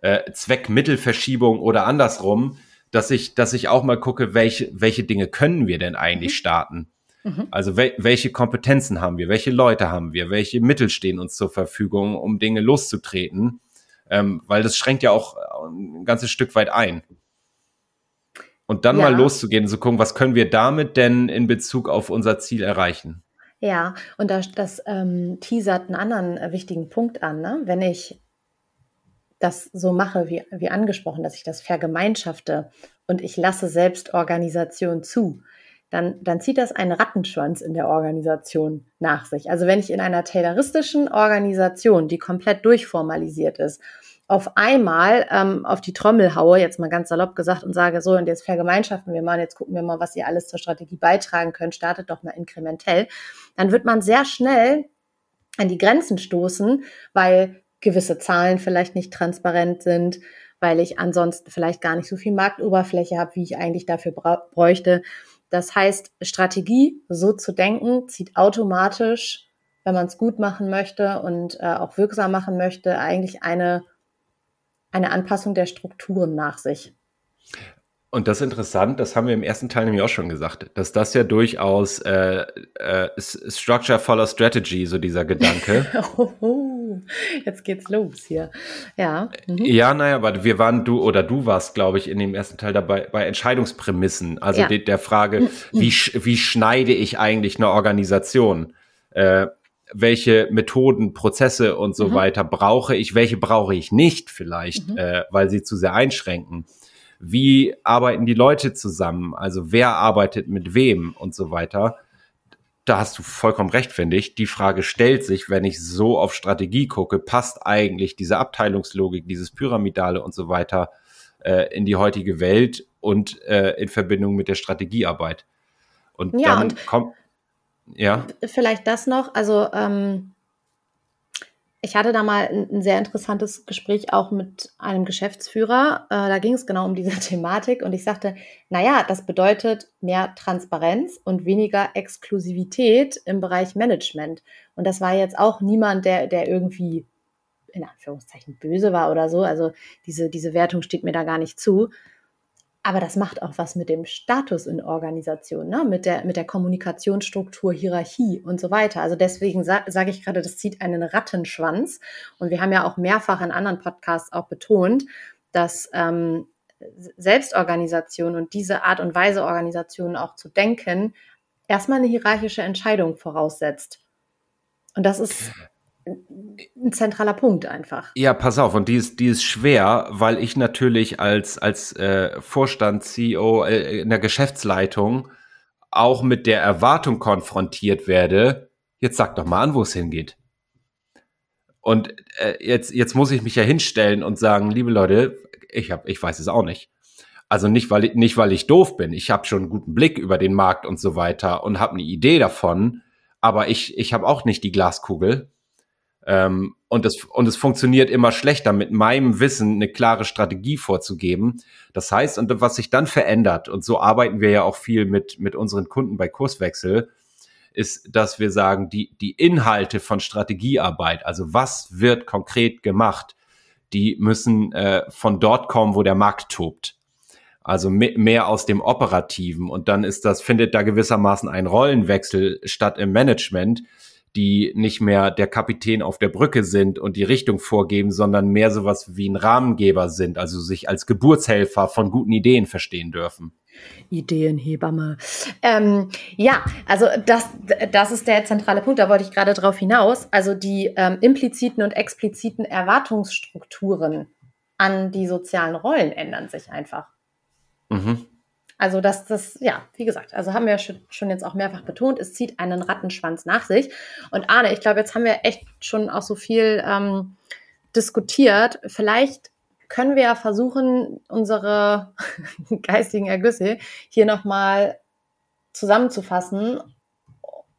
äh, Zweckmittelverschiebung oder andersrum, dass ich, dass ich auch mal gucke, welche, welche Dinge können wir denn eigentlich mhm. starten? Mhm. Also wel welche Kompetenzen haben wir, welche Leute haben wir, welche Mittel stehen uns zur Verfügung, um Dinge loszutreten? Ähm, weil das schränkt ja auch ein ganzes Stück weit ein. Und dann ja. mal loszugehen, zu gucken, was können wir damit denn in Bezug auf unser Ziel erreichen? Ja, und das, das ähm, teasert einen anderen äh, wichtigen Punkt an. Ne? Wenn ich das so mache, wie, wie angesprochen, dass ich das vergemeinschafte und ich lasse Selbstorganisation zu, dann, dann zieht das einen Rattenschwanz in der Organisation nach sich. Also wenn ich in einer tayloristischen Organisation, die komplett durchformalisiert ist, auf einmal ähm, auf die Trommel haue, jetzt mal ganz salopp gesagt, und sage, so, und jetzt vergemeinschaften wir mal, jetzt gucken wir mal, was ihr alles zur Strategie beitragen könnt, startet doch mal inkrementell, dann wird man sehr schnell an die Grenzen stoßen, weil gewisse Zahlen vielleicht nicht transparent sind, weil ich ansonsten vielleicht gar nicht so viel Marktoberfläche habe, wie ich eigentlich dafür bräuchte. Das heißt, Strategie, so zu denken, zieht automatisch, wenn man es gut machen möchte und äh, auch wirksam machen möchte, eigentlich eine eine Anpassung der Strukturen nach sich. Und das ist interessant, das haben wir im ersten Teil nämlich auch schon gesagt, dass das ja durchaus äh, äh, Structure follow Strategy, so dieser Gedanke. oh, jetzt geht's los hier. Ja. Mhm. Ja, naja, aber wir waren, du oder du warst, glaube ich, in dem ersten Teil dabei bei Entscheidungsprämissen, also ja. de, der Frage, mhm. wie, wie schneide ich eigentlich eine Organisation? Äh, welche Methoden, Prozesse und so mhm. weiter brauche ich, welche brauche ich nicht vielleicht, mhm. äh, weil sie zu sehr einschränken. Wie arbeiten die Leute zusammen? Also wer arbeitet mit wem und so weiter. Da hast du vollkommen recht, finde ich. Die Frage stellt sich, wenn ich so auf Strategie gucke, passt eigentlich diese Abteilungslogik, dieses Pyramidale und so weiter äh, in die heutige Welt und äh, in Verbindung mit der Strategiearbeit. Und ja, dann und kommt ja. Vielleicht das noch. Also ähm, ich hatte da mal ein, sehr interessantes Gespräch auch mit einem Geschäftsführer. Äh, da ging es genau um diese Thematik und ich sagte, naja, das bedeutet mehr Transparenz und weniger Exklusivität im Bereich Management. Und das war jetzt auch niemand, der, der irgendwie in Anführungszeichen böse war oder so. Also diese, diese Wertung steht mir da gar nicht zu. Aber das macht auch was mit dem Status in Organisation, ne? mit, der, mit der Kommunikationsstruktur, Hierarchie und so weiter. Also deswegen sa sage ich gerade, das zieht einen Rattenschwanz. Und wir haben ja auch mehrfach in anderen Podcasts auch betont, dass ähm, Selbstorganisation und diese Art und Weise, Organisationen auch zu denken, erstmal eine hierarchische Entscheidung voraussetzt. Und das ist ein zentraler Punkt einfach. Ja, pass auf, und die ist, die ist schwer, weil ich natürlich als, als äh, Vorstand, CEO äh, in der Geschäftsleitung auch mit der Erwartung konfrontiert werde, jetzt sag doch mal an, wo es hingeht. Und äh, jetzt, jetzt muss ich mich ja hinstellen und sagen, liebe Leute, ich hab, ich weiß es auch nicht. Also nicht, weil ich, nicht, weil ich doof bin. Ich habe schon einen guten Blick über den Markt und so weiter und habe eine Idee davon. Aber ich, ich habe auch nicht die Glaskugel. Ähm, und, es, und es funktioniert immer schlechter, mit meinem Wissen eine klare Strategie vorzugeben. Das heißt, und was sich dann verändert, und so arbeiten wir ja auch viel mit, mit unseren Kunden bei Kurswechsel, ist, dass wir sagen, die, die Inhalte von Strategiearbeit, also was wird konkret gemacht, die müssen äh, von dort kommen, wo der Markt tobt. Also mehr aus dem Operativen. Und dann ist das, findet da gewissermaßen ein Rollenwechsel statt im Management, die nicht mehr der Kapitän auf der Brücke sind und die Richtung vorgeben, sondern mehr sowas wie ein Rahmengeber sind, also sich als Geburtshelfer von guten Ideen verstehen dürfen. Ideenhebamme. Ähm, ja, also das, das ist der zentrale Punkt, da wollte ich gerade drauf hinaus. Also die ähm, impliziten und expliziten Erwartungsstrukturen an die sozialen Rollen ändern sich einfach. Mhm. Also dass das, ja, wie gesagt, also haben wir schon jetzt auch mehrfach betont, es zieht einen Rattenschwanz nach sich. Und Arne, ich glaube, jetzt haben wir echt schon auch so viel ähm, diskutiert. Vielleicht können wir ja versuchen, unsere geistigen Ergüsse hier nochmal zusammenzufassen.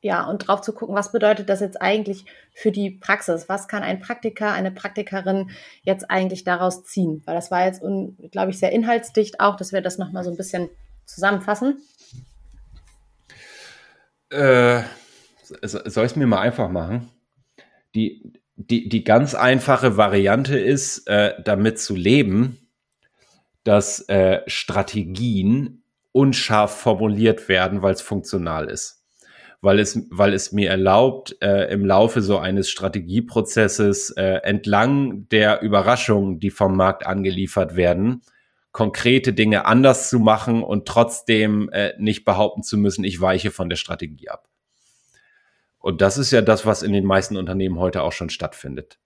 Ja, und drauf zu gucken, was bedeutet das jetzt eigentlich für die Praxis? Was kann ein Praktiker, eine Praktikerin jetzt eigentlich daraus ziehen? Weil das war jetzt, glaube ich, sehr inhaltsdicht auch, dass wir das nochmal so ein bisschen zusammenfassen. Äh, soll ich es mir mal einfach machen? Die, die, die ganz einfache Variante ist, äh, damit zu leben, dass äh, Strategien unscharf formuliert werden, weil es funktional ist. Weil es, weil es mir erlaubt, äh, im Laufe so eines Strategieprozesses äh, entlang der Überraschungen, die vom Markt angeliefert werden, konkrete Dinge anders zu machen und trotzdem äh, nicht behaupten zu müssen, ich weiche von der Strategie ab. Und das ist ja das, was in den meisten Unternehmen heute auch schon stattfindet.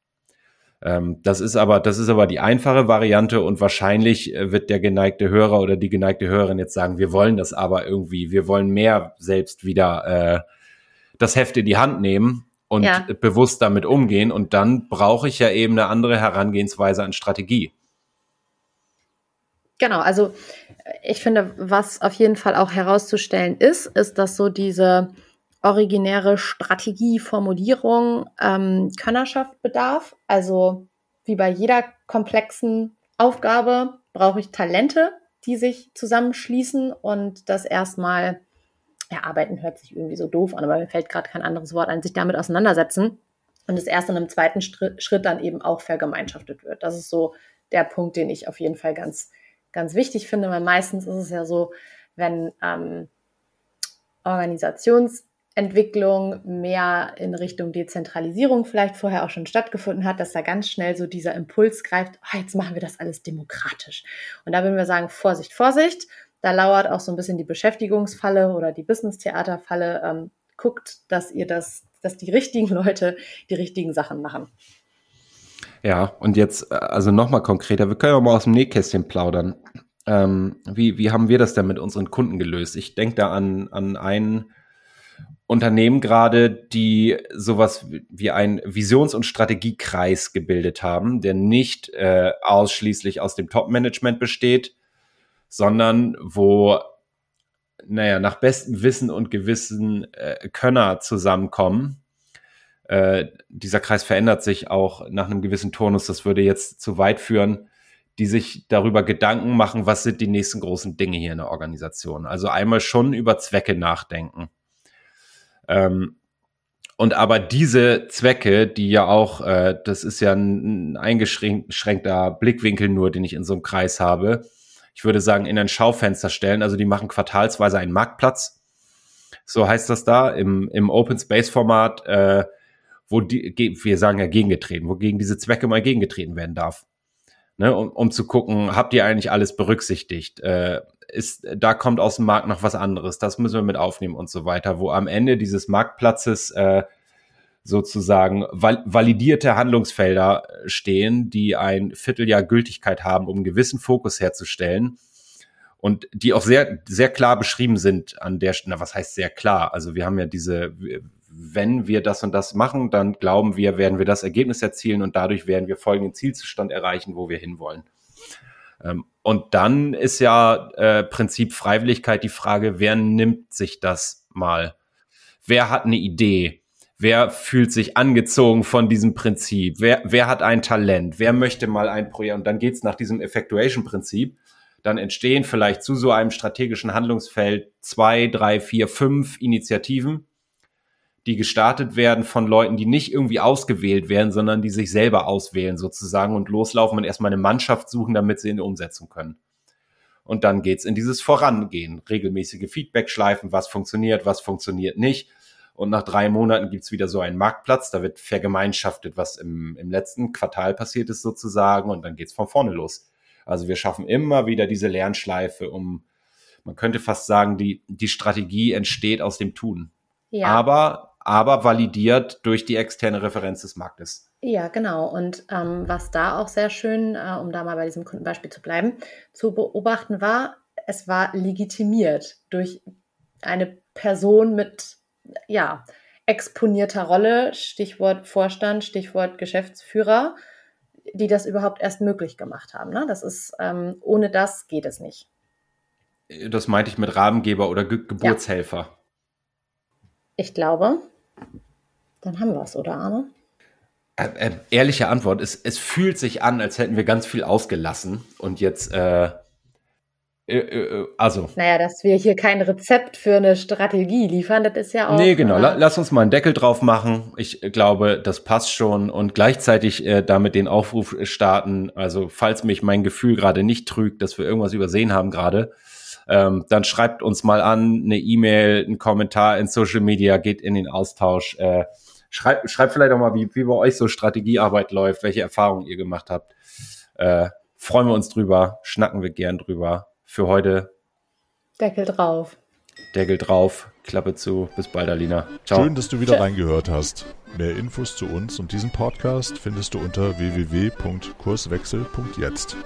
Ähm, das ist aber, das ist aber die einfache Variante und wahrscheinlich äh, wird der geneigte Hörer oder die geneigte Hörerin jetzt sagen, wir wollen das aber irgendwie, wir wollen mehr selbst wieder äh, das Heft in die Hand nehmen und ja. bewusst damit umgehen. Und dann brauche ich ja eben eine andere Herangehensweise an Strategie. Genau, also äh, ich finde, was auf jeden Fall auch herauszustellen ist, ist, dass so diese originäre Strategieformulierung ähm, Könnerschaft bedarf. Also wie bei jeder komplexen Aufgabe brauche ich Talente, die sich zusammenschließen und das erstmal erarbeiten hört sich irgendwie so doof an, aber mir fällt gerade kein anderes Wort ein, sich damit auseinandersetzen und es erst in einem zweiten Schritt dann eben auch vergemeinschaftet wird. Das ist so der Punkt, den ich auf jeden Fall ganz, ganz wichtig finde, weil meistens ist es ja so, wenn ähm, Organisations Entwicklung mehr in Richtung Dezentralisierung vielleicht vorher auch schon stattgefunden hat, dass da ganz schnell so dieser Impuls greift, oh, jetzt machen wir das alles demokratisch. Und da würden wir sagen, Vorsicht, Vorsicht, da lauert auch so ein bisschen die Beschäftigungsfalle oder die Business-Theater-Falle. Ähm, guckt, dass ihr das, dass die richtigen Leute die richtigen Sachen machen. Ja, und jetzt, äh, also nochmal konkreter, wir können ja mal aus dem Nähkästchen plaudern. Ähm, wie, wie haben wir das denn mit unseren Kunden gelöst? Ich denke da an, an einen Unternehmen gerade, die sowas wie ein Visions- und Strategiekreis gebildet haben, der nicht äh, ausschließlich aus dem Top-Management besteht, sondern wo, naja, nach bestem Wissen und Gewissen äh, Könner zusammenkommen. Äh, dieser Kreis verändert sich auch nach einem gewissen Turnus, das würde jetzt zu weit führen, die sich darüber Gedanken machen, was sind die nächsten großen Dinge hier in der Organisation. Also einmal schon über Zwecke nachdenken ähm, und aber diese Zwecke, die ja auch, äh, das ist ja ein, ein eingeschränkter Blickwinkel nur, den ich in so einem Kreis habe, ich würde sagen, in ein Schaufenster stellen. Also die machen quartalsweise einen Marktplatz. So heißt das da im, im Open Space Format, äh, wo die, wir sagen ja gegengetreten, wogegen diese Zwecke mal gegengetreten werden darf. Ne, um, um zu gucken, habt ihr eigentlich alles berücksichtigt? Äh, ist, da kommt aus dem Markt noch was anderes, das müssen wir mit aufnehmen und so weiter, wo am Ende dieses Marktplatzes äh, sozusagen val validierte Handlungsfelder stehen, die ein Vierteljahr Gültigkeit haben, um einen gewissen Fokus herzustellen und die auch sehr, sehr klar beschrieben sind an der Stelle. Was heißt sehr klar? Also wir haben ja diese, wenn wir das und das machen, dann glauben wir, werden wir das Ergebnis erzielen und dadurch werden wir folgenden Zielzustand erreichen, wo wir hinwollen. Ähm, und dann ist ja äh, Prinzip Freiwilligkeit die Frage, wer nimmt sich das mal? Wer hat eine Idee? Wer fühlt sich angezogen von diesem Prinzip? Wer, wer hat ein Talent? Wer möchte mal ein Projekt? Und dann geht's nach diesem Effectuation-Prinzip. Dann entstehen vielleicht zu so einem strategischen Handlungsfeld zwei, drei, vier, fünf Initiativen, die gestartet werden von Leuten, die nicht irgendwie ausgewählt werden, sondern die sich selber auswählen sozusagen und loslaufen und erstmal eine Mannschaft suchen, damit sie in die Umsetzung können. Und dann geht's in dieses Vorangehen, regelmäßige Feedback-Schleifen, was funktioniert, was funktioniert nicht und nach drei Monaten gibt's wieder so einen Marktplatz, da wird vergemeinschaftet, was im, im letzten Quartal passiert ist sozusagen und dann geht's von vorne los. Also wir schaffen immer wieder diese Lernschleife, um, man könnte fast sagen, die, die Strategie entsteht aus dem Tun. Ja. Aber, aber validiert durch die externe Referenz des Marktes. Ja, genau. Und ähm, was da auch sehr schön, äh, um da mal bei diesem Kundenbeispiel zu bleiben, zu beobachten war, es war legitimiert durch eine Person mit ja, exponierter Rolle, Stichwort Vorstand, Stichwort Geschäftsführer, die das überhaupt erst möglich gemacht haben. Ne? Das ist, ähm, ohne das geht es nicht. Das meinte ich mit Rahmengeber oder Ge Geburtshelfer. Ja. Ich glaube, dann haben wir es, oder Arne? Äh, äh, ehrliche Antwort, es, es fühlt sich an, als hätten wir ganz viel ausgelassen und jetzt äh, äh, äh, also. Naja, dass wir hier kein Rezept für eine Strategie liefern, das ist ja auch. Nee, genau. Äh, Lass uns mal einen Deckel drauf machen. Ich glaube, das passt schon und gleichzeitig damit den Aufruf starten. Also, falls mich mein Gefühl gerade nicht trügt, dass wir irgendwas übersehen haben gerade, ähm, dann schreibt uns mal an, eine E-Mail, einen Kommentar in Social Media, geht in den Austausch. Äh, schreibt, schreibt vielleicht auch mal, wie, wie bei euch so Strategiearbeit läuft, welche Erfahrungen ihr gemacht habt. Äh, freuen wir uns drüber, schnacken wir gern drüber für heute. Deckel drauf. Deckel drauf, Klappe zu. Bis bald, Alina. Ciao. Schön, dass du wieder Tschö. reingehört hast. Mehr Infos zu uns und diesem Podcast findest du unter www.kurswechsel.jetzt.